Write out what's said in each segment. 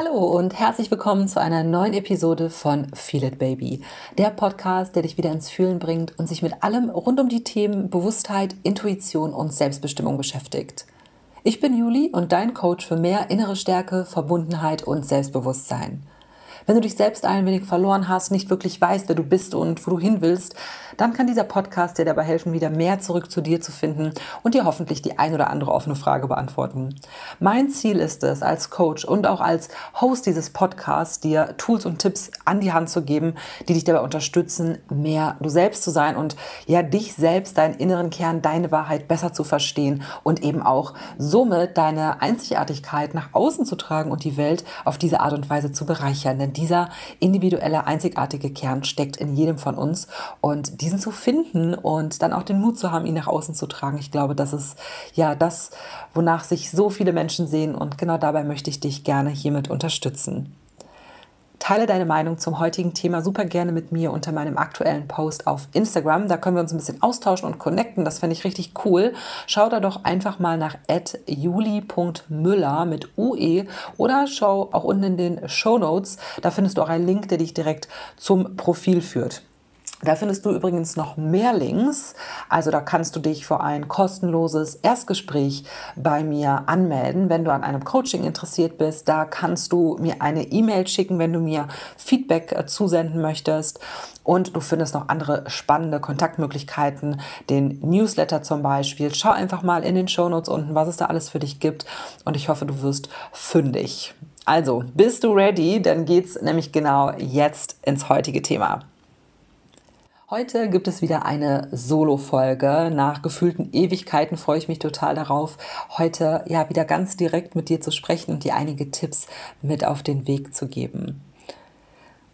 Hallo und herzlich willkommen zu einer neuen Episode von Feel It Baby, der Podcast, der dich wieder ins Fühlen bringt und sich mit allem rund um die Themen Bewusstheit, Intuition und Selbstbestimmung beschäftigt. Ich bin Juli und dein Coach für mehr innere Stärke, Verbundenheit und Selbstbewusstsein. Wenn du dich selbst ein wenig verloren hast, nicht wirklich weißt, wer du bist und wo du hin willst, dann kann dieser Podcast dir dabei helfen, wieder mehr zurück zu dir zu finden und dir hoffentlich die ein oder andere offene Frage beantworten. Mein Ziel ist es, als Coach und auch als Host dieses Podcasts, dir Tools und Tipps an die Hand zu geben, die dich dabei unterstützen, mehr du selbst zu sein und ja, dich selbst, deinen inneren Kern, deine Wahrheit besser zu verstehen und eben auch somit deine Einzigartigkeit nach außen zu tragen und die Welt auf diese Art und Weise zu bereichern. Denn dieser individuelle, einzigartige Kern steckt in jedem von uns und diesen zu finden und dann auch den Mut zu haben, ihn nach außen zu tragen. Ich glaube, das ist ja das, wonach sich so viele Menschen sehen und genau dabei möchte ich dich gerne hiermit unterstützen. Teile deine Meinung zum heutigen Thema super gerne mit mir unter meinem aktuellen Post auf Instagram. Da können wir uns ein bisschen austauschen und connecten. Das fände ich richtig cool. Schau da doch einfach mal nach juli.müller mit UE oder schau auch unten in den Show Notes. Da findest du auch einen Link, der dich direkt zum Profil führt. Da findest du übrigens noch mehr Links. Also da kannst du dich für ein kostenloses Erstgespräch bei mir anmelden, wenn du an einem Coaching interessiert bist. Da kannst du mir eine E-Mail schicken, wenn du mir Feedback äh, zusenden möchtest. Und du findest noch andere spannende Kontaktmöglichkeiten, den Newsletter zum Beispiel. Schau einfach mal in den Shownotes unten, was es da alles für dich gibt. Und ich hoffe, du wirst fündig. Also, bist du ready? Dann geht's nämlich genau jetzt ins heutige Thema. Heute gibt es wieder eine Solo-Folge. Nach gefühlten Ewigkeiten freue ich mich total darauf, heute ja wieder ganz direkt mit dir zu sprechen und dir einige Tipps mit auf den Weg zu geben.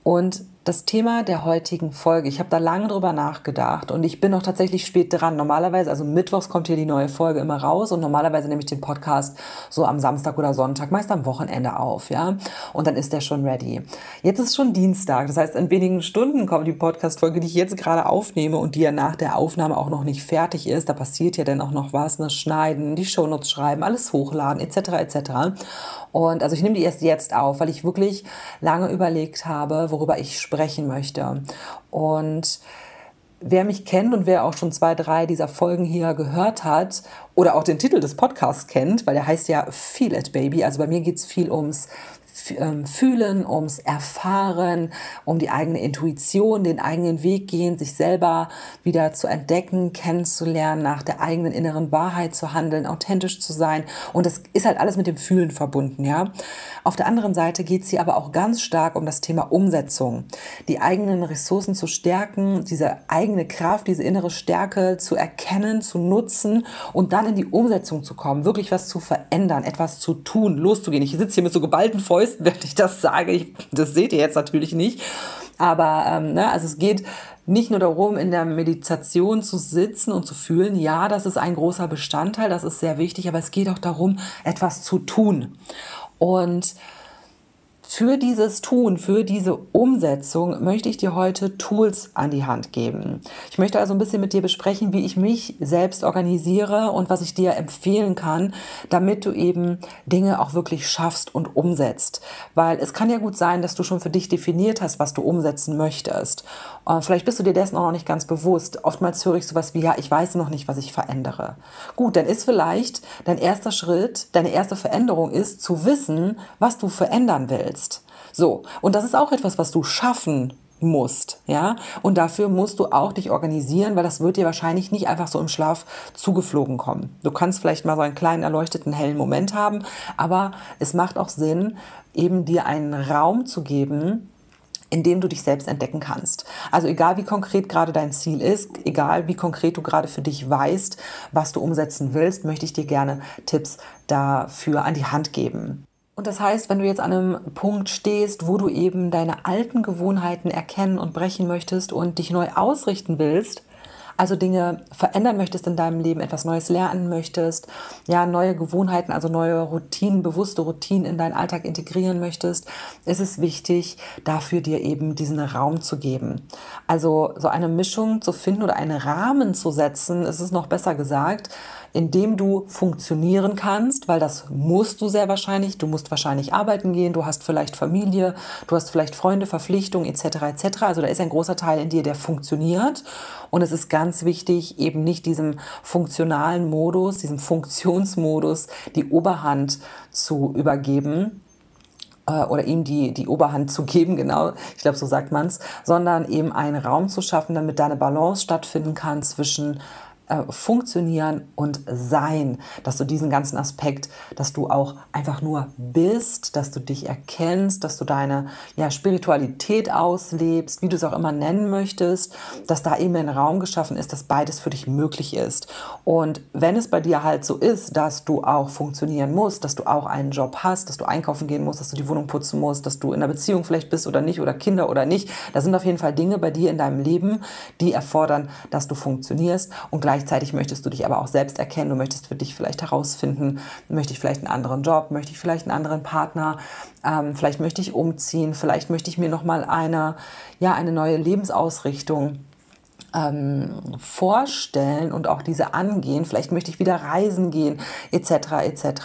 Und das Thema der heutigen Folge. Ich habe da lange drüber nachgedacht und ich bin noch tatsächlich spät dran. Normalerweise, also mittwochs kommt hier die neue Folge immer raus und normalerweise nehme ich den Podcast so am Samstag oder Sonntag, meist am Wochenende auf, ja. Und dann ist der schon ready. Jetzt ist schon Dienstag, das heißt, in wenigen Stunden kommt die Podcast-Folge, die ich jetzt gerade aufnehme und die ja nach der Aufnahme auch noch nicht fertig ist. Da passiert ja dann auch noch was, ne? Schneiden, die Shownotes schreiben, alles hochladen, etc. etc. Und also ich nehme die erst jetzt auf, weil ich wirklich lange überlegt habe, worüber ich spreche sprechen möchte. Und wer mich kennt und wer auch schon zwei, drei dieser Folgen hier gehört hat oder auch den Titel des Podcasts kennt, weil der heißt ja Feel It Baby. Also bei mir geht es viel ums fühlen, ums Erfahren, um die eigene Intuition, den eigenen Weg gehen, sich selber wieder zu entdecken, kennenzulernen, nach der eigenen inneren Wahrheit zu handeln, authentisch zu sein. Und das ist halt alles mit dem Fühlen verbunden, ja. Auf der anderen Seite geht es hier aber auch ganz stark um das Thema Umsetzung. Die eigenen Ressourcen zu stärken, diese eigene Kraft, diese innere Stärke zu erkennen, zu nutzen und dann in die Umsetzung zu kommen, wirklich was zu verändern, etwas zu tun, loszugehen. Ich sitze hier mit so geballten Fäusten Fäusten, wenn ich das sage. Ich, das seht ihr jetzt natürlich nicht. Aber ähm, ne, also es geht nicht nur darum, in der Meditation zu sitzen und zu fühlen. Ja, das ist ein großer Bestandteil, das ist sehr wichtig, aber es geht auch darum, etwas zu tun. Und für dieses Tun, für diese Umsetzung möchte ich dir heute Tools an die Hand geben. Ich möchte also ein bisschen mit dir besprechen, wie ich mich selbst organisiere und was ich dir empfehlen kann, damit du eben Dinge auch wirklich schaffst und umsetzt. Weil es kann ja gut sein, dass du schon für dich definiert hast, was du umsetzen möchtest. Und vielleicht bist du dir dessen auch noch nicht ganz bewusst. Oftmals höre ich sowas wie, ja, ich weiß noch nicht, was ich verändere. Gut, dann ist vielleicht dein erster Schritt, deine erste Veränderung ist zu wissen, was du verändern willst kannst. So, und das ist auch etwas, was du schaffen musst, ja? Und dafür musst du auch dich organisieren, weil das wird dir wahrscheinlich nicht einfach so im Schlaf zugeflogen kommen. Du kannst vielleicht mal so einen kleinen erleuchteten hellen Moment haben, aber es macht auch Sinn, eben dir einen Raum zu geben, in dem du dich selbst entdecken kannst. Also egal wie konkret gerade dein Ziel ist, egal wie konkret du gerade für dich weißt, was du umsetzen willst, möchte ich dir gerne Tipps dafür an die Hand geben. Und das heißt, wenn du jetzt an einem Punkt stehst, wo du eben deine alten Gewohnheiten erkennen und brechen möchtest und dich neu ausrichten willst, also Dinge verändern möchtest in deinem Leben, etwas Neues lernen möchtest, ja, neue Gewohnheiten, also neue Routinen, bewusste Routinen in deinen Alltag integrieren möchtest, ist es wichtig, dafür dir eben diesen Raum zu geben. Also so eine Mischung zu finden oder einen Rahmen zu setzen, ist es noch besser gesagt, indem du funktionieren kannst, weil das musst du sehr wahrscheinlich. Du musst wahrscheinlich arbeiten gehen, du hast vielleicht Familie, du hast vielleicht Freunde, Verpflichtungen etc. etc. Also da ist ein großer Teil in dir, der funktioniert. Und es ist ganz wichtig, eben nicht diesem funktionalen Modus, diesem Funktionsmodus die Oberhand zu übergeben äh, oder ihm die, die Oberhand zu geben, genau, ich glaube, so sagt man es, sondern eben einen Raum zu schaffen, damit da eine Balance stattfinden kann zwischen äh, funktionieren und sein, dass du diesen ganzen Aspekt, dass du auch einfach nur bist, dass du dich erkennst, dass du deine ja, Spiritualität auslebst, wie du es auch immer nennen möchtest, dass da eben ein Raum geschaffen ist, dass beides für dich möglich ist. Und wenn es bei dir halt so ist, dass du auch funktionieren musst, dass du auch einen Job hast, dass du einkaufen gehen musst, dass du die Wohnung putzen musst, dass du in einer Beziehung vielleicht bist oder nicht oder Kinder oder nicht, da sind auf jeden Fall Dinge bei dir in deinem Leben, die erfordern, dass du funktionierst und gleichzeitig Gleichzeitig möchtest du dich aber auch selbst erkennen. Du möchtest für dich vielleicht herausfinden, möchte ich vielleicht einen anderen Job, möchte ich vielleicht einen anderen Partner, ähm, vielleicht möchte ich umziehen, vielleicht möchte ich mir nochmal eine, ja, eine neue Lebensausrichtung ähm, vorstellen und auch diese angehen. Vielleicht möchte ich wieder reisen gehen, etc. etc.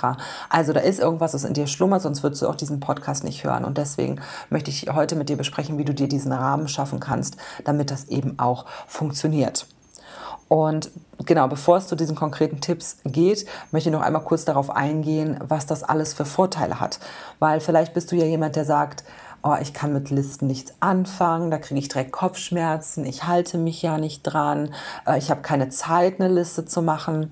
Also da ist irgendwas, was in dir schlummert, sonst würdest du auch diesen Podcast nicht hören. Und deswegen möchte ich heute mit dir besprechen, wie du dir diesen Rahmen schaffen kannst, damit das eben auch funktioniert. Und genau, bevor es zu diesen konkreten Tipps geht, möchte ich noch einmal kurz darauf eingehen, was das alles für Vorteile hat. Weil vielleicht bist du ja jemand, der sagt, oh, ich kann mit Listen nichts anfangen, da kriege ich direkt Kopfschmerzen, ich halte mich ja nicht dran, äh, ich habe keine Zeit, eine Liste zu machen.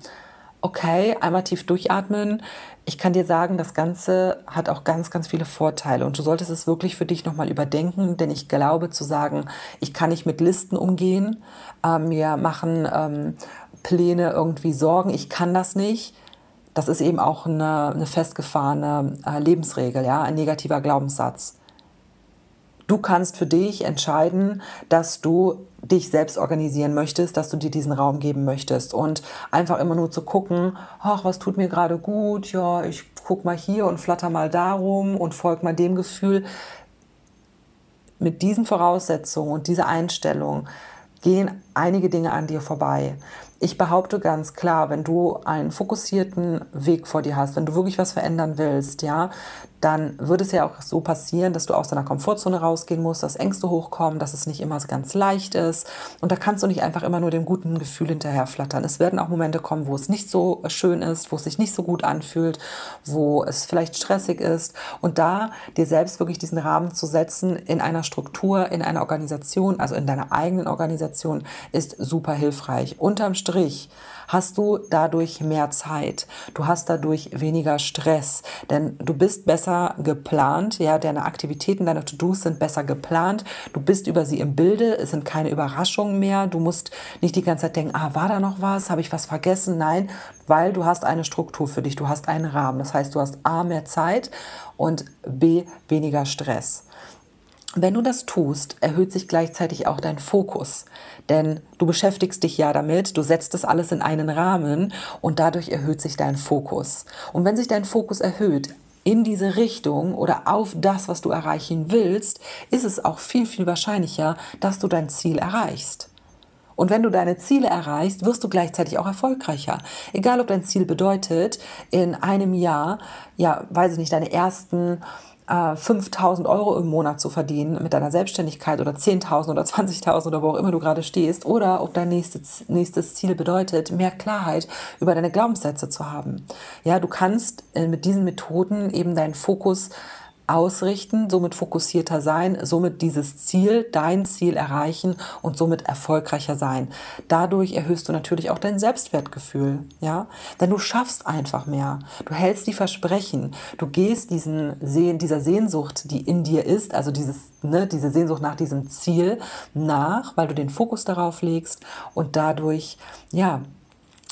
Okay, einmal tief durchatmen. Ich kann dir sagen, das Ganze hat auch ganz, ganz viele Vorteile und du solltest es wirklich für dich nochmal überdenken, denn ich glaube zu sagen, ich kann nicht mit Listen umgehen, äh, mir machen ähm, Pläne irgendwie Sorgen, ich kann das nicht. Das ist eben auch eine, eine festgefahrene äh, Lebensregel, ja, ein negativer Glaubenssatz. Du kannst für dich entscheiden, dass du dich selbst organisieren möchtest, dass du dir diesen Raum geben möchtest und einfach immer nur zu gucken, ach, was tut mir gerade gut, ja, ich guck mal hier und flatter mal darum und folg mal dem Gefühl. Mit diesen Voraussetzungen und dieser Einstellung gehen einige Dinge an dir vorbei. Ich behaupte ganz klar, wenn du einen fokussierten Weg vor dir hast, wenn du wirklich was verändern willst, ja, dann würde es ja auch so passieren, dass du aus deiner Komfortzone rausgehen musst, dass Ängste hochkommen, dass es nicht immer ganz leicht ist. Und da kannst du nicht einfach immer nur dem guten Gefühl hinterherflattern. Es werden auch Momente kommen, wo es nicht so schön ist, wo es sich nicht so gut anfühlt, wo es vielleicht stressig ist. Und da dir selbst wirklich diesen Rahmen zu setzen in einer Struktur, in einer Organisation, also in deiner eigenen Organisation, ist super hilfreich. Unterm Strich hast du dadurch mehr Zeit. Du hast dadurch weniger Stress, denn du bist besser geplant. Ja, deine Aktivitäten, deine To-Dos sind besser geplant. Du bist über sie im Bilde. Es sind keine Überraschungen mehr. Du musst nicht die ganze Zeit denken, ah, war da noch was? Habe ich was vergessen? Nein, weil du hast eine Struktur für dich. Du hast einen Rahmen. Das heißt, du hast A, mehr Zeit und B, weniger Stress. Wenn du das tust, erhöht sich gleichzeitig auch dein Fokus. Denn du beschäftigst dich ja damit, du setzt das alles in einen Rahmen und dadurch erhöht sich dein Fokus. Und wenn sich dein Fokus erhöht, in diese Richtung oder auf das, was du erreichen willst, ist es auch viel, viel wahrscheinlicher, dass du dein Ziel erreichst. Und wenn du deine Ziele erreichst, wirst du gleichzeitig auch erfolgreicher. Egal, ob dein Ziel bedeutet, in einem Jahr, ja, weiß ich nicht, deine ersten 5000 äh, Euro im Monat zu verdienen mit deiner Selbstständigkeit oder 10.000 oder 20.000 oder wo auch immer du gerade stehst oder ob dein nächstes, nächstes Ziel bedeutet, mehr Klarheit über deine Glaubenssätze zu haben. Ja, du kannst äh, mit diesen Methoden eben deinen Fokus ausrichten, somit fokussierter sein, somit dieses Ziel, dein Ziel erreichen und somit erfolgreicher sein. Dadurch erhöhst du natürlich auch dein Selbstwertgefühl, ja? Denn du schaffst einfach mehr. Du hältst die Versprechen. Du gehst diesen Sehn, dieser Sehnsucht, die in dir ist, also dieses, ne, diese Sehnsucht nach diesem Ziel nach, weil du den Fokus darauf legst und dadurch, ja,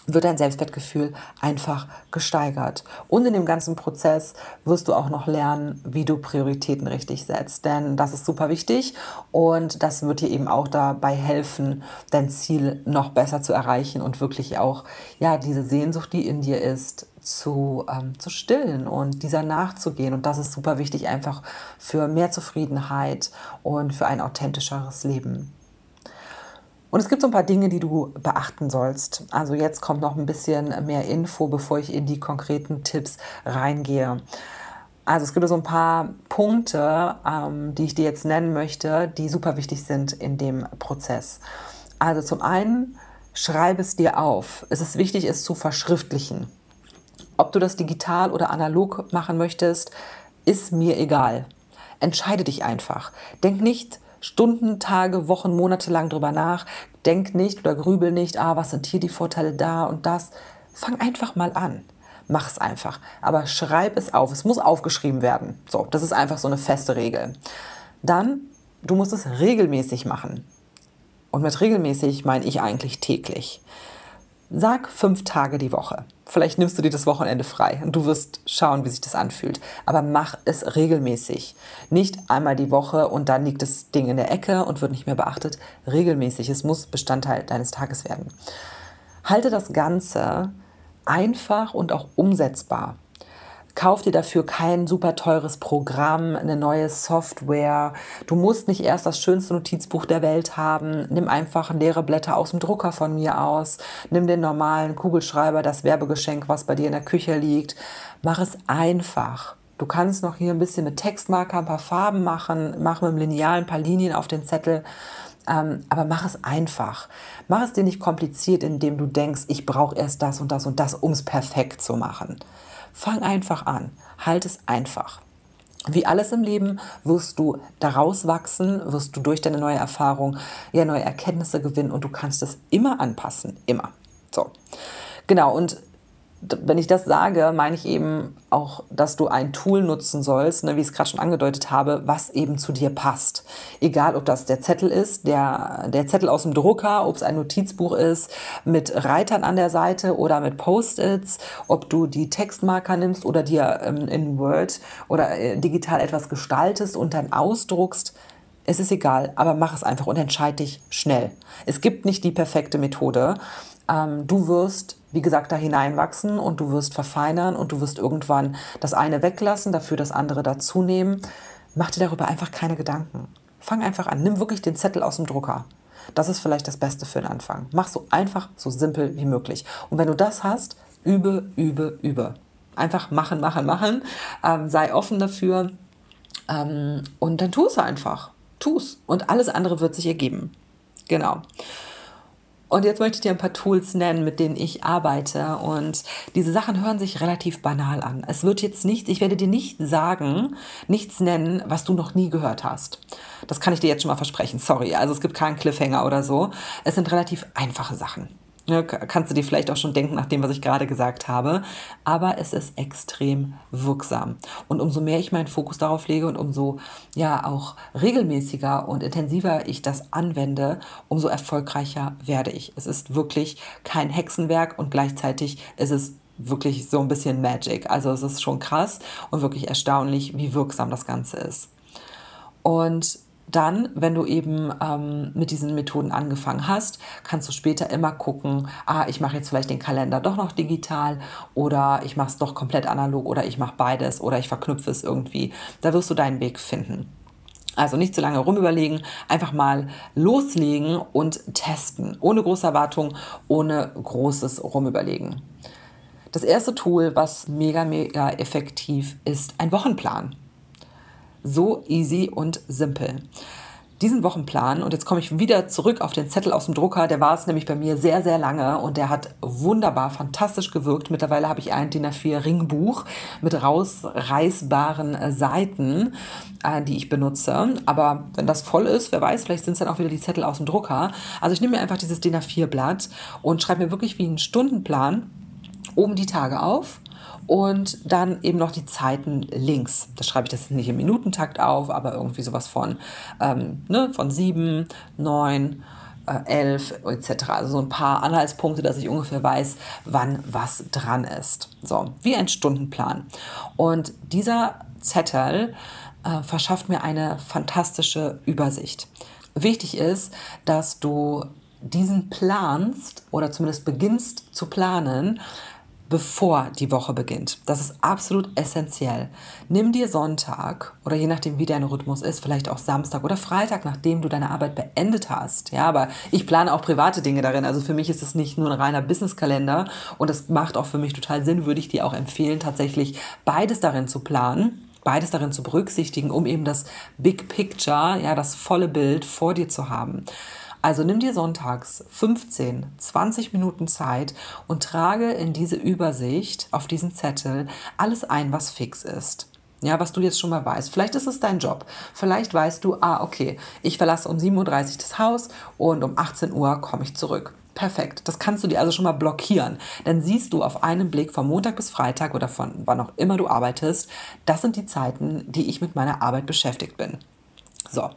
wird dein Selbstwertgefühl einfach gesteigert. Und in dem ganzen Prozess wirst du auch noch lernen, wie du Prioritäten richtig setzt. Denn das ist super wichtig und das wird dir eben auch dabei helfen, dein Ziel noch besser zu erreichen und wirklich auch ja, diese Sehnsucht, die in dir ist, zu, ähm, zu stillen und dieser nachzugehen. Und das ist super wichtig einfach für mehr Zufriedenheit und für ein authentischeres Leben. Und es gibt so ein paar Dinge, die du beachten sollst. Also jetzt kommt noch ein bisschen mehr Info, bevor ich in die konkreten Tipps reingehe. Also es gibt so ein paar Punkte, ähm, die ich dir jetzt nennen möchte, die super wichtig sind in dem Prozess. Also zum einen, schreibe es dir auf. Es ist wichtig, es zu verschriftlichen. Ob du das digital oder analog machen möchtest, ist mir egal. Entscheide dich einfach. Denk nicht Stunden, Tage, Wochen, Monate lang drüber nach. Denk nicht oder grübel nicht, ah, was sind hier die Vorteile da und das. Fang einfach mal an. Mach es einfach. Aber schreib es auf. Es muss aufgeschrieben werden. So, das ist einfach so eine feste Regel. Dann, du musst es regelmäßig machen. Und mit regelmäßig meine ich eigentlich täglich. Sag fünf Tage die Woche. Vielleicht nimmst du dir das Wochenende frei und du wirst schauen, wie sich das anfühlt. Aber mach es regelmäßig. Nicht einmal die Woche und dann liegt das Ding in der Ecke und wird nicht mehr beachtet. Regelmäßig. Es muss Bestandteil deines Tages werden. Halte das Ganze einfach und auch umsetzbar. Kauf dir dafür kein super teures Programm, eine neue Software. Du musst nicht erst das schönste Notizbuch der Welt haben. Nimm einfach leere Blätter aus dem Drucker von mir aus. Nimm den normalen Kugelschreiber, das Werbegeschenk, was bei dir in der Küche liegt. Mach es einfach. Du kannst noch hier ein bisschen mit Textmarker ein paar Farben machen, mach mit dem Lineal ein paar Linien auf den Zettel. Ähm, aber mach es einfach. Mach es dir nicht kompliziert, indem du denkst, ich brauche erst das und das und das, um es perfekt zu machen. Fang einfach an. Halt es einfach. Wie alles im Leben wirst du daraus wachsen, wirst du durch deine neue Erfahrung ja neue Erkenntnisse gewinnen und du kannst es immer anpassen, immer. So. Genau, und wenn ich das sage, meine ich eben auch, dass du ein Tool nutzen sollst, ne, wie ich es gerade schon angedeutet habe, was eben zu dir passt. Egal, ob das der Zettel ist, der, der Zettel aus dem Drucker, ob es ein Notizbuch ist mit Reitern an der Seite oder mit Post-its, ob du die Textmarker nimmst oder dir ähm, in Word oder äh, digital etwas gestaltest und dann ausdruckst. Es ist egal, aber mach es einfach und entscheide dich schnell. Es gibt nicht die perfekte Methode. Ähm, du wirst wie gesagt, da hineinwachsen und du wirst verfeinern und du wirst irgendwann das eine weglassen, dafür das andere dazunehmen. Mach dir darüber einfach keine Gedanken. Fang einfach an. Nimm wirklich den Zettel aus dem Drucker. Das ist vielleicht das Beste für den Anfang. Mach so einfach, so simpel wie möglich. Und wenn du das hast, übe, übe, übe. Einfach machen, machen, machen. Ähm, sei offen dafür. Ähm, und dann tu es einfach. Tu es. Und alles andere wird sich ergeben. Genau. Und jetzt möchte ich dir ein paar Tools nennen, mit denen ich arbeite. Und diese Sachen hören sich relativ banal an. Es wird jetzt nicht, ich werde dir nicht sagen, nichts nennen, was du noch nie gehört hast. Das kann ich dir jetzt schon mal versprechen. Sorry. Also es gibt keinen Cliffhanger oder so. Es sind relativ einfache Sachen. Ja, kannst du dir vielleicht auch schon denken, nach dem, was ich gerade gesagt habe. Aber es ist extrem wirksam. Und umso mehr ich meinen Fokus darauf lege und umso ja auch regelmäßiger und intensiver ich das anwende, umso erfolgreicher werde ich. Es ist wirklich kein Hexenwerk und gleichzeitig ist es wirklich so ein bisschen Magic. Also es ist schon krass und wirklich erstaunlich, wie wirksam das Ganze ist. Und dann, wenn du eben ähm, mit diesen Methoden angefangen hast, kannst du später immer gucken, ah, ich mache jetzt vielleicht den Kalender doch noch digital oder ich mache es doch komplett analog oder ich mache beides oder ich verknüpfe es irgendwie. Da wirst du deinen Weg finden. Also nicht zu lange rumüberlegen, einfach mal loslegen und testen. Ohne große Erwartung, ohne großes Rumüberlegen. Das erste Tool, was mega, mega effektiv ist, ein Wochenplan. So easy und simpel. Diesen Wochenplan, und jetzt komme ich wieder zurück auf den Zettel aus dem Drucker, der war es nämlich bei mir sehr, sehr lange und der hat wunderbar, fantastisch gewirkt. Mittlerweile habe ich ein DIN A4 Ringbuch mit rausreißbaren äh, Seiten, äh, die ich benutze. Aber wenn das voll ist, wer weiß, vielleicht sind es dann auch wieder die Zettel aus dem Drucker. Also ich nehme mir einfach dieses DIN A4 Blatt und schreibe mir wirklich wie einen Stundenplan oben die Tage auf und dann eben noch die Zeiten links. Da schreibe ich das nicht im Minutentakt auf, aber irgendwie sowas von, ähm, ne, von sieben, neun, äh, elf etc. Also so ein paar Anhaltspunkte, dass ich ungefähr weiß, wann was dran ist. So, wie ein Stundenplan. Und dieser Zettel äh, verschafft mir eine fantastische Übersicht. Wichtig ist, dass du diesen planst oder zumindest beginnst zu planen, bevor die Woche beginnt. Das ist absolut essentiell. Nimm dir Sonntag oder je nachdem, wie dein Rhythmus ist, vielleicht auch Samstag oder Freitag, nachdem du deine Arbeit beendet hast. Ja, aber ich plane auch private Dinge darin. Also für mich ist es nicht nur ein reiner Businesskalender und das macht auch für mich total Sinn, würde ich dir auch empfehlen, tatsächlich beides darin zu planen beides darin zu berücksichtigen, um eben das Big Picture, ja, das volle Bild vor dir zu haben. Also nimm dir sonntags 15, 20 Minuten Zeit und trage in diese Übersicht auf diesen Zettel alles ein, was fix ist. Ja, was du jetzt schon mal weißt. Vielleicht ist es dein Job. Vielleicht weißt du, ah, okay, ich verlasse um 7.30 Uhr das Haus und um 18 Uhr komme ich zurück. Perfekt. Das kannst du dir also schon mal blockieren. Dann siehst du auf einen Blick von Montag bis Freitag oder von wann auch immer du arbeitest, das sind die Zeiten, die ich mit meiner Arbeit beschäftigt bin. So,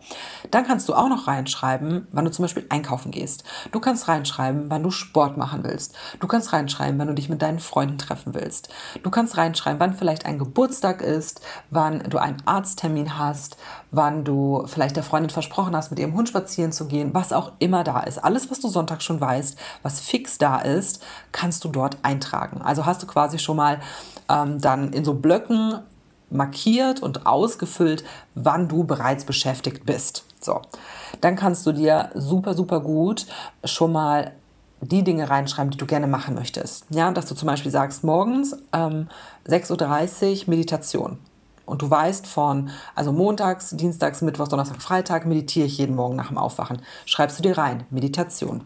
dann kannst du auch noch reinschreiben, wann du zum Beispiel einkaufen gehst. Du kannst reinschreiben, wann du Sport machen willst. Du kannst reinschreiben, wann du dich mit deinen Freunden treffen willst. Du kannst reinschreiben, wann vielleicht ein Geburtstag ist, wann du einen Arzttermin hast, wann du vielleicht der Freundin versprochen hast, mit ihrem Hund spazieren zu gehen, was auch immer da ist. Alles, was du Sonntag schon weißt, was fix da ist, kannst du dort eintragen. Also hast du quasi schon mal ähm, dann in so Blöcken markiert und ausgefüllt, wann du bereits beschäftigt bist. So, dann kannst du dir super, super gut schon mal die Dinge reinschreiben, die du gerne machen möchtest. Ja, dass du zum Beispiel sagst, morgens ähm, 6.30 Uhr Meditation. Und du weißt von, also montags, dienstags, mittwochs, donnerstag, Freitag meditiere ich jeden Morgen nach dem Aufwachen. Schreibst du dir rein, Meditation.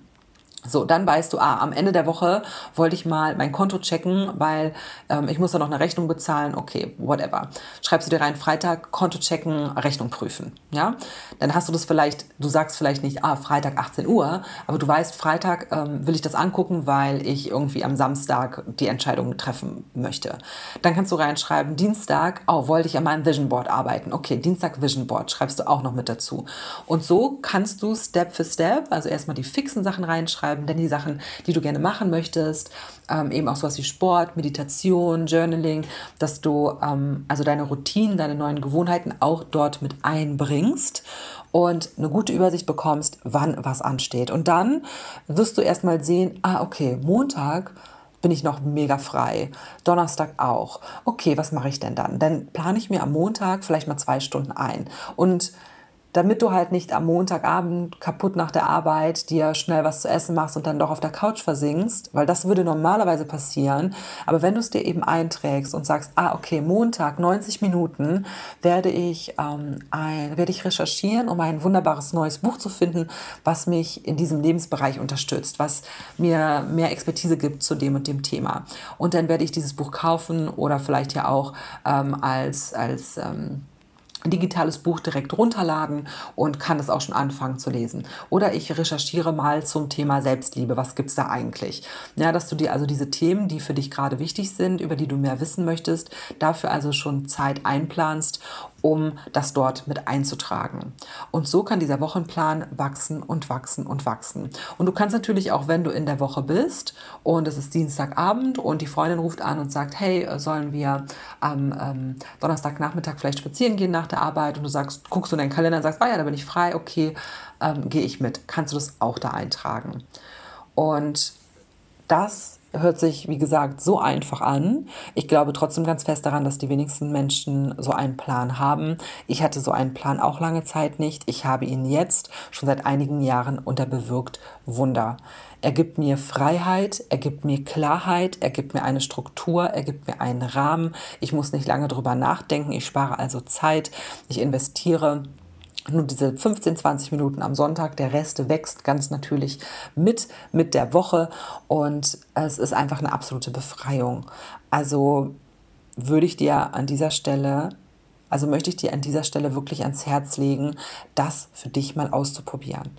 So, dann weißt du, ah, am Ende der Woche wollte ich mal mein Konto checken, weil ähm, ich muss da noch eine Rechnung bezahlen. Okay, whatever. Schreibst du dir rein, Freitag, Konto checken, Rechnung prüfen. Ja, dann hast du das vielleicht, du sagst vielleicht nicht, ah, Freitag 18 Uhr, aber du weißt, Freitag ähm, will ich das angucken, weil ich irgendwie am Samstag die Entscheidung treffen möchte. Dann kannst du reinschreiben, Dienstag, oh, wollte ich an meinem Vision Board arbeiten. Okay, Dienstag Vision Board schreibst du auch noch mit dazu. Und so kannst du Step für Step, also erstmal die fixen Sachen reinschreiben, aufschreiben, denn die Sachen, die du gerne machen möchtest, ähm, eben auch sowas wie Sport, Meditation, Journaling, dass du ähm, also deine Routinen, deine neuen Gewohnheiten auch dort mit einbringst und eine gute Übersicht bekommst, wann was ansteht. Und dann wirst du erstmal sehen, ah, okay, Montag bin ich noch mega frei. Donnerstag auch. Okay, was mache ich denn dann? Dann plane ich mir am Montag vielleicht mal zwei Stunden ein. Und damit du halt nicht am Montagabend kaputt nach der Arbeit dir schnell was zu essen machst und dann doch auf der Couch versinkst, weil das würde normalerweise passieren. Aber wenn du es dir eben einträgst und sagst, ah, okay, Montag, 90 Minuten, werde ich, ähm, ein, werde ich recherchieren, um ein wunderbares neues Buch zu finden, was mich in diesem Lebensbereich unterstützt, was mir mehr Expertise gibt zu dem und dem Thema. Und dann werde ich dieses Buch kaufen oder vielleicht ja auch ähm, als, als ähm, digitales Buch direkt runterladen und kann es auch schon anfangen zu lesen. Oder ich recherchiere mal zum Thema Selbstliebe. Was gibt es da eigentlich? Ja, dass du dir also diese Themen, die für dich gerade wichtig sind, über die du mehr wissen möchtest, dafür also schon Zeit einplanst um das dort mit einzutragen. Und so kann dieser Wochenplan wachsen und wachsen und wachsen. Und du kannst natürlich auch, wenn du in der Woche bist und es ist Dienstagabend und die Freundin ruft an und sagt, hey, sollen wir am ähm, Donnerstagnachmittag vielleicht spazieren gehen nach der Arbeit und du sagst, guckst du in deinen Kalender und sagst, ah ja, da bin ich frei, okay, ähm, gehe ich mit. Kannst du das auch da eintragen. Und das hört sich, wie gesagt, so einfach an. Ich glaube trotzdem ganz fest daran, dass die wenigsten Menschen so einen Plan haben. Ich hatte so einen Plan auch lange Zeit nicht. Ich habe ihn jetzt schon seit einigen Jahren und er bewirkt Wunder. Er gibt mir Freiheit, er gibt mir Klarheit, er gibt mir eine Struktur, er gibt mir einen Rahmen. Ich muss nicht lange drüber nachdenken. Ich spare also Zeit. Ich investiere nur diese 15, 20 Minuten am Sonntag, der Rest wächst ganz natürlich mit, mit der Woche und es ist einfach eine absolute Befreiung. Also würde ich dir an dieser Stelle, also möchte ich dir an dieser Stelle wirklich ans Herz legen, das für dich mal auszuprobieren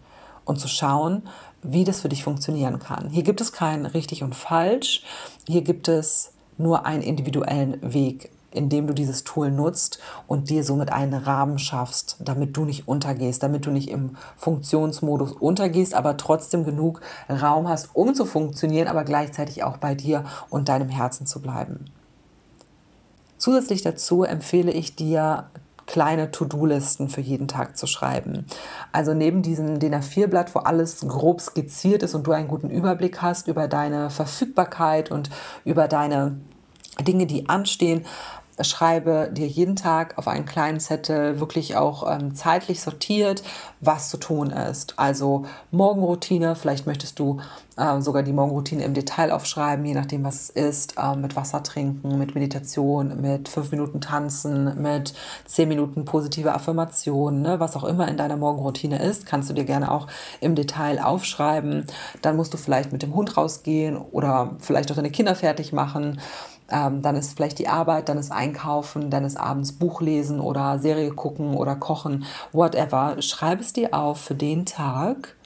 und zu schauen, wie das für dich funktionieren kann. Hier gibt es kein richtig und falsch, hier gibt es nur einen individuellen Weg, indem du dieses Tool nutzt und dir somit einen Rahmen schaffst, damit du nicht untergehst, damit du nicht im Funktionsmodus untergehst, aber trotzdem genug Raum hast, um zu funktionieren, aber gleichzeitig auch bei dir und deinem Herzen zu bleiben. Zusätzlich dazu empfehle ich dir kleine To-Do-Listen für jeden Tag zu schreiben. Also neben diesem DIN A4-Blatt, wo alles grob skizziert ist und du einen guten Überblick hast über deine Verfügbarkeit und über deine Dinge, die anstehen, schreibe dir jeden Tag auf einen kleinen Zettel wirklich auch ähm, zeitlich sortiert, was zu tun ist. Also Morgenroutine, vielleicht möchtest du äh, sogar die Morgenroutine im Detail aufschreiben, je nachdem, was es ist, äh, mit Wasser trinken, mit Meditation, mit fünf Minuten tanzen, mit zehn Minuten positive Affirmation, ne? was auch immer in deiner Morgenroutine ist, kannst du dir gerne auch im Detail aufschreiben. Dann musst du vielleicht mit dem Hund rausgehen oder vielleicht auch deine Kinder fertig machen ähm, dann ist vielleicht die Arbeit, dann ist Einkaufen, dann ist abends Buch lesen oder Serie gucken oder kochen, whatever. Schreib es dir auf für den Tag.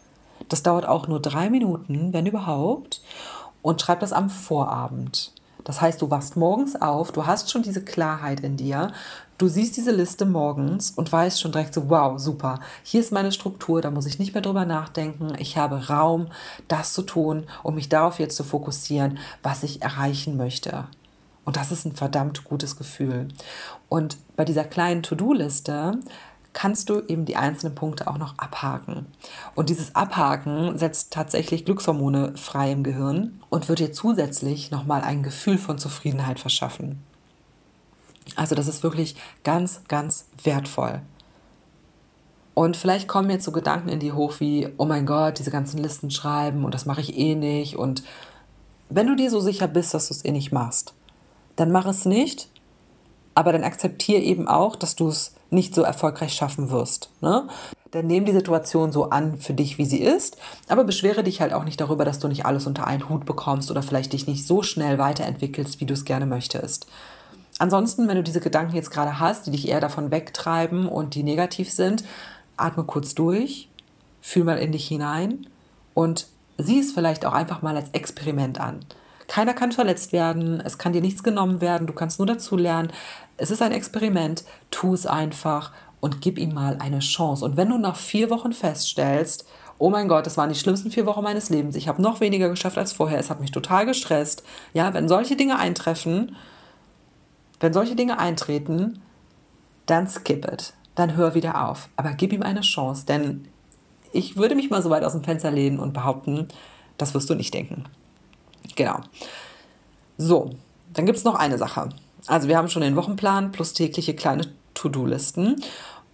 Das dauert auch nur drei Minuten, wenn überhaupt. Und schreib das am Vorabend. Das heißt, du wachst morgens auf, du hast schon diese Klarheit in dir, du siehst diese Liste morgens und weißt schon direkt so, wow, super, hier ist meine Struktur, da muss ich nicht mehr drüber nachdenken, ich habe Raum, das zu tun, um mich darauf jetzt zu fokussieren, was ich erreichen möchte. Und das ist ein verdammt gutes Gefühl. Und bei dieser kleinen To-Do-Liste kannst du eben die einzelnen Punkte auch noch abhaken. Und dieses Abhaken setzt tatsächlich Glückshormone frei im Gehirn und wird dir zusätzlich nochmal ein Gefühl von Zufriedenheit verschaffen. Also das ist wirklich ganz, ganz wertvoll. Und vielleicht kommen jetzt so Gedanken in die hoch wie, oh mein Gott, diese ganzen Listen schreiben und das mache ich eh nicht. Und wenn du dir so sicher bist, dass du es eh nicht machst, dann mach es nicht. Aber dann akzeptiere eben auch, dass du es nicht so erfolgreich schaffen wirst. Ne? Dann nimm die Situation so an für dich, wie sie ist, aber beschwere dich halt auch nicht darüber, dass du nicht alles unter einen Hut bekommst oder vielleicht dich nicht so schnell weiterentwickelst, wie du es gerne möchtest. Ansonsten, wenn du diese Gedanken jetzt gerade hast, die dich eher davon wegtreiben und die negativ sind, atme kurz durch, fühl mal in dich hinein und sieh es vielleicht auch einfach mal als Experiment an. Keiner kann verletzt werden, es kann dir nichts genommen werden, du kannst nur dazu lernen. Es ist ein Experiment, tu es einfach und gib ihm mal eine Chance. Und wenn du nach vier Wochen feststellst, oh mein Gott, das waren die schlimmsten vier Wochen meines Lebens, ich habe noch weniger geschafft als vorher, es hat mich total gestresst. Ja, wenn solche Dinge eintreffen, wenn solche Dinge eintreten, dann skip it. Dann hör wieder auf. Aber gib ihm eine Chance, denn ich würde mich mal so weit aus dem Fenster lehnen und behaupten, das wirst du nicht denken. Genau. So, dann gibt es noch eine Sache. Also wir haben schon den Wochenplan plus tägliche kleine To-Do-Listen.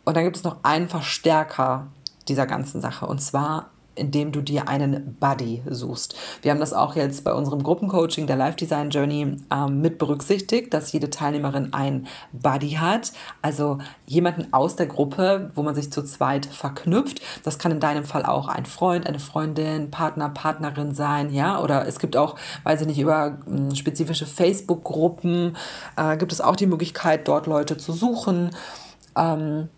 Und dann gibt es noch einen Verstärker dieser ganzen Sache. Und zwar indem du dir einen Buddy suchst. Wir haben das auch jetzt bei unserem Gruppencoaching der Life Design Journey ähm, mit berücksichtigt, dass jede Teilnehmerin einen Buddy hat, also jemanden aus der Gruppe, wo man sich zu zweit verknüpft. Das kann in deinem Fall auch ein Freund, eine Freundin, Partner, Partnerin sein, ja, oder es gibt auch, weiß ich nicht, über äh, spezifische Facebook-Gruppen äh, gibt es auch die Möglichkeit, dort Leute zu suchen, ähm,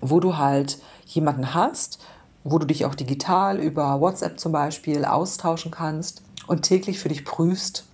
wo du halt jemanden hast, wo du dich auch digital über WhatsApp zum Beispiel austauschen kannst und täglich für dich prüfst,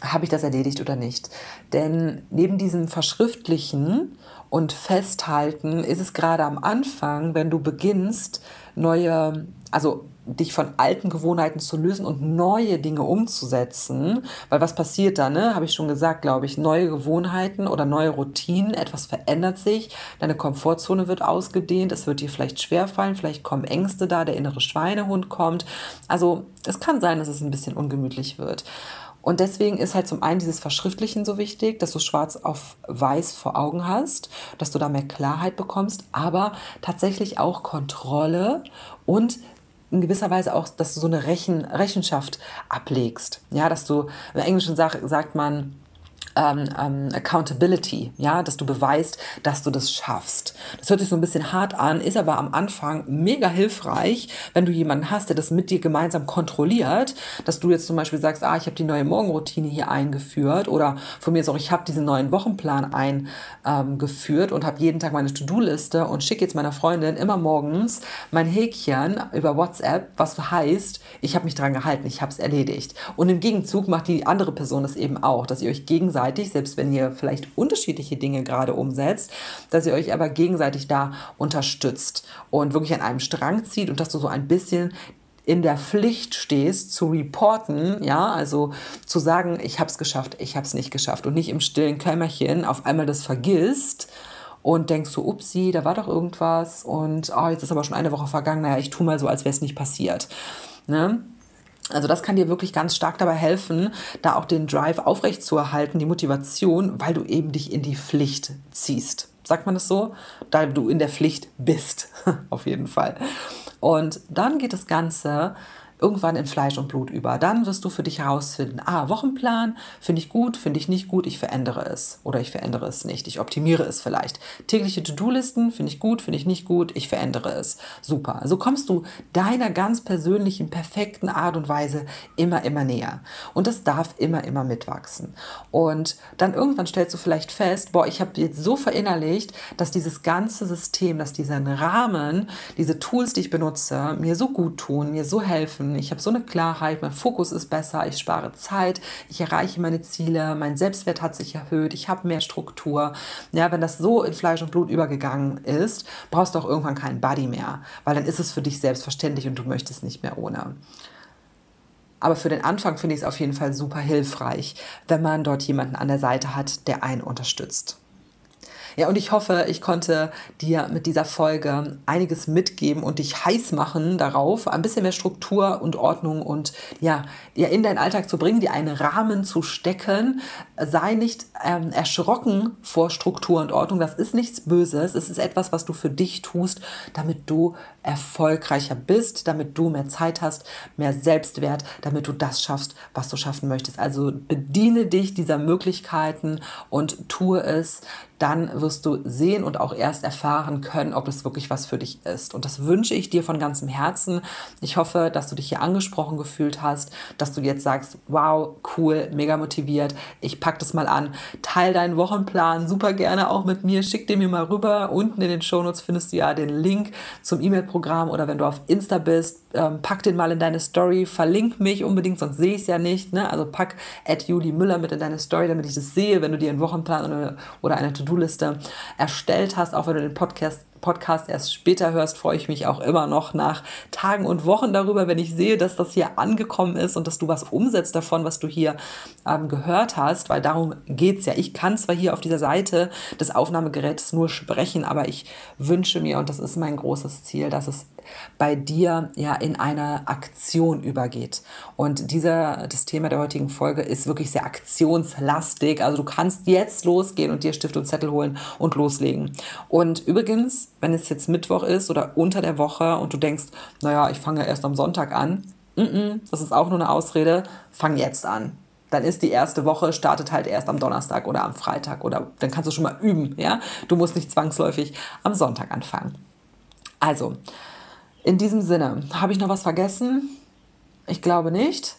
habe ich das erledigt oder nicht. Denn neben diesem Verschriftlichen und Festhalten ist es gerade am Anfang, wenn du beginnst, neue, also dich von alten Gewohnheiten zu lösen und neue Dinge umzusetzen. Weil was passiert da, ne? Habe ich schon gesagt, glaube ich, neue Gewohnheiten oder neue Routinen, etwas verändert sich, deine Komfortzone wird ausgedehnt, es wird dir vielleicht schwerfallen, vielleicht kommen Ängste da, der innere Schweinehund kommt. Also es kann sein, dass es ein bisschen ungemütlich wird. Und deswegen ist halt zum einen dieses Verschriftlichen so wichtig, dass du schwarz auf weiß vor Augen hast, dass du da mehr Klarheit bekommst, aber tatsächlich auch Kontrolle und in gewisser Weise auch, dass du so eine Rechen, Rechenschaft ablegst. Ja, dass du, im Englischen sagt, sagt man, ähm, ähm, Accountability, ja, dass du beweist, dass du das schaffst. Das hört sich so ein bisschen hart an, ist aber am Anfang mega hilfreich, wenn du jemanden hast, der das mit dir gemeinsam kontrolliert, dass du jetzt zum Beispiel sagst, ah, ich habe die neue Morgenroutine hier eingeführt oder von mir ist auch, ich habe diesen neuen Wochenplan eingeführt und habe jeden Tag meine To-Do-Liste und schicke jetzt meiner Freundin immer morgens mein Häkchen über WhatsApp, was heißt, ich habe mich dran gehalten, ich habe es erledigt. Und im Gegenzug macht die andere Person das eben auch, dass ihr euch gegenseitig gegenseitig, selbst wenn ihr vielleicht unterschiedliche Dinge gerade umsetzt, dass ihr euch aber gegenseitig da unterstützt und wirklich an einem Strang zieht und dass du so ein bisschen in der Pflicht stehst, zu reporten, ja, also zu sagen, ich habe es geschafft, ich habe es nicht geschafft und nicht im stillen Kämmerchen auf einmal das vergisst und denkst so, upsi, da war doch irgendwas und oh, jetzt ist aber schon eine Woche vergangen, naja, ich tue mal so, als wäre es nicht passiert. Ne? Also das kann dir wirklich ganz stark dabei helfen, da auch den Drive aufrechtzuerhalten, die Motivation, weil du eben dich in die Pflicht ziehst. Sagt man das so? Da du in der Pflicht bist, auf jeden Fall. Und dann geht das Ganze irgendwann in Fleisch und Blut über. Dann wirst du für dich herausfinden, ah, Wochenplan, finde ich gut, finde ich nicht gut, ich verändere es oder ich verändere es nicht, ich optimiere es vielleicht. Tägliche To-Do-Listen, finde ich gut, finde ich nicht gut, ich verändere es. Super. So kommst du deiner ganz persönlichen, perfekten Art und Weise immer, immer näher. Und das darf immer, immer mitwachsen. Und dann irgendwann stellst du vielleicht fest, boah, ich habe jetzt so verinnerlicht, dass dieses ganze System, dass dieser Rahmen, diese Tools, die ich benutze, mir so gut tun, mir so helfen, schaffen. Ich habe so eine Klarheit, mein Fokus ist besser, ich spare Zeit, ich erreiche meine Ziele, mein Selbstwert hat sich erhöht, ich habe mehr Struktur. Ja, wenn das so in Fleisch und Blut übergegangen ist, brauchst du auch irgendwann keinen Buddy mehr, weil dann ist es für dich selbstverständlich und du möchtest nicht mehr ohne. Aber für den Anfang finde ich es auf jeden Fall super hilfreich, wenn man dort jemanden an der Seite hat, der einen unterstützt. Ja, und ich hoffe, ich konnte dir mit dieser Folge einiges mitgeben und dich heiß machen darauf, ein bisschen mehr Struktur und Ordnung und ja, ja in deinen Alltag zu bringen, dir einen Rahmen zu stecken. Sei nicht ähm, erschrocken vor Struktur und Ordnung. Das ist nichts Böses. Es ist etwas, was du für dich tust, damit du erfolgreicher bist, damit du mehr Zeit hast, mehr Selbstwert, damit du das schaffst, was du schaffen möchtest. Also bediene dich dieser Möglichkeiten und tue es dann wirst du sehen und auch erst erfahren können, ob es wirklich was für dich ist. Und das wünsche ich dir von ganzem Herzen. Ich hoffe, dass du dich hier angesprochen gefühlt hast, dass du jetzt sagst, wow, cool, mega motiviert, ich pack das mal an. Teil deinen Wochenplan super gerne auch mit mir, schick den mir mal rüber. Unten in den Shownotes findest du ja den Link zum E-Mail-Programm oder wenn du auf Insta bist, ähm, pack den mal in deine Story, verlink mich unbedingt, sonst sehe ich es ja nicht. Ne? Also pack at Julie Müller mit in deine Story, damit ich das sehe, wenn du dir einen Wochenplan oder eine To-Do-Liste erstellt hast, auch wenn du den Podcast Podcast erst später hörst, freue ich mich auch immer noch nach Tagen und Wochen darüber, wenn ich sehe, dass das hier angekommen ist und dass du was umsetzt davon, was du hier ähm, gehört hast, weil darum geht es ja. Ich kann zwar hier auf dieser Seite des Aufnahmegeräts nur sprechen, aber ich wünsche mir, und das ist mein großes Ziel, dass es bei dir ja in eine Aktion übergeht. Und dieser, das Thema der heutigen Folge ist wirklich sehr aktionslastig. Also du kannst jetzt losgehen und dir Stift und Zettel holen und loslegen. Und übrigens, wenn es jetzt Mittwoch ist oder unter der Woche und du denkst, naja, ich fange erst am Sonntag an, das ist auch nur eine Ausrede, fang jetzt an dann ist die erste Woche, startet halt erst am Donnerstag oder am Freitag oder dann kannst du schon mal üben, ja? Du musst nicht zwangsläufig am Sonntag anfangen. Also, in diesem Sinne, habe ich noch was vergessen? Ich glaube nicht.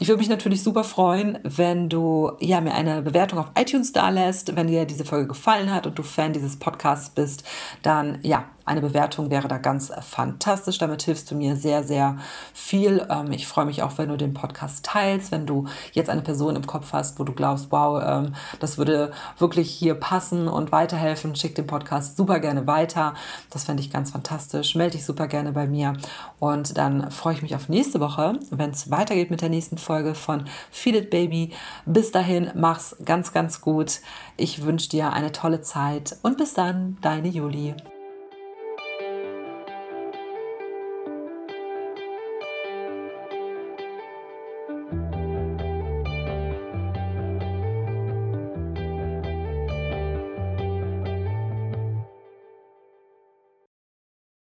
Ich würde mich natürlich super freuen, wenn du ja, mir eine Bewertung auf iTunes da lässt. Wenn dir diese Folge gefallen hat und du Fan dieses Podcasts bist, dann ja, eine Bewertung wäre da ganz fantastisch. Damit hilfst du mir sehr, sehr viel. Ähm, ich freue mich auch, wenn du den Podcast teilst, wenn du jetzt eine Person im Kopf hast, wo du glaubst, wow, ähm, das würde wirklich hier passen und weiterhelfen. Schick den Podcast super gerne weiter. Das fände ich ganz fantastisch. Melde dich super gerne bei mir. Und dann freue ich mich auf nächste Woche, wenn es weitergeht mit der nächsten Folge von Feed It Baby. Bis dahin, mach's ganz, ganz gut. Ich wünsche dir eine tolle Zeit und bis dann, deine Julie.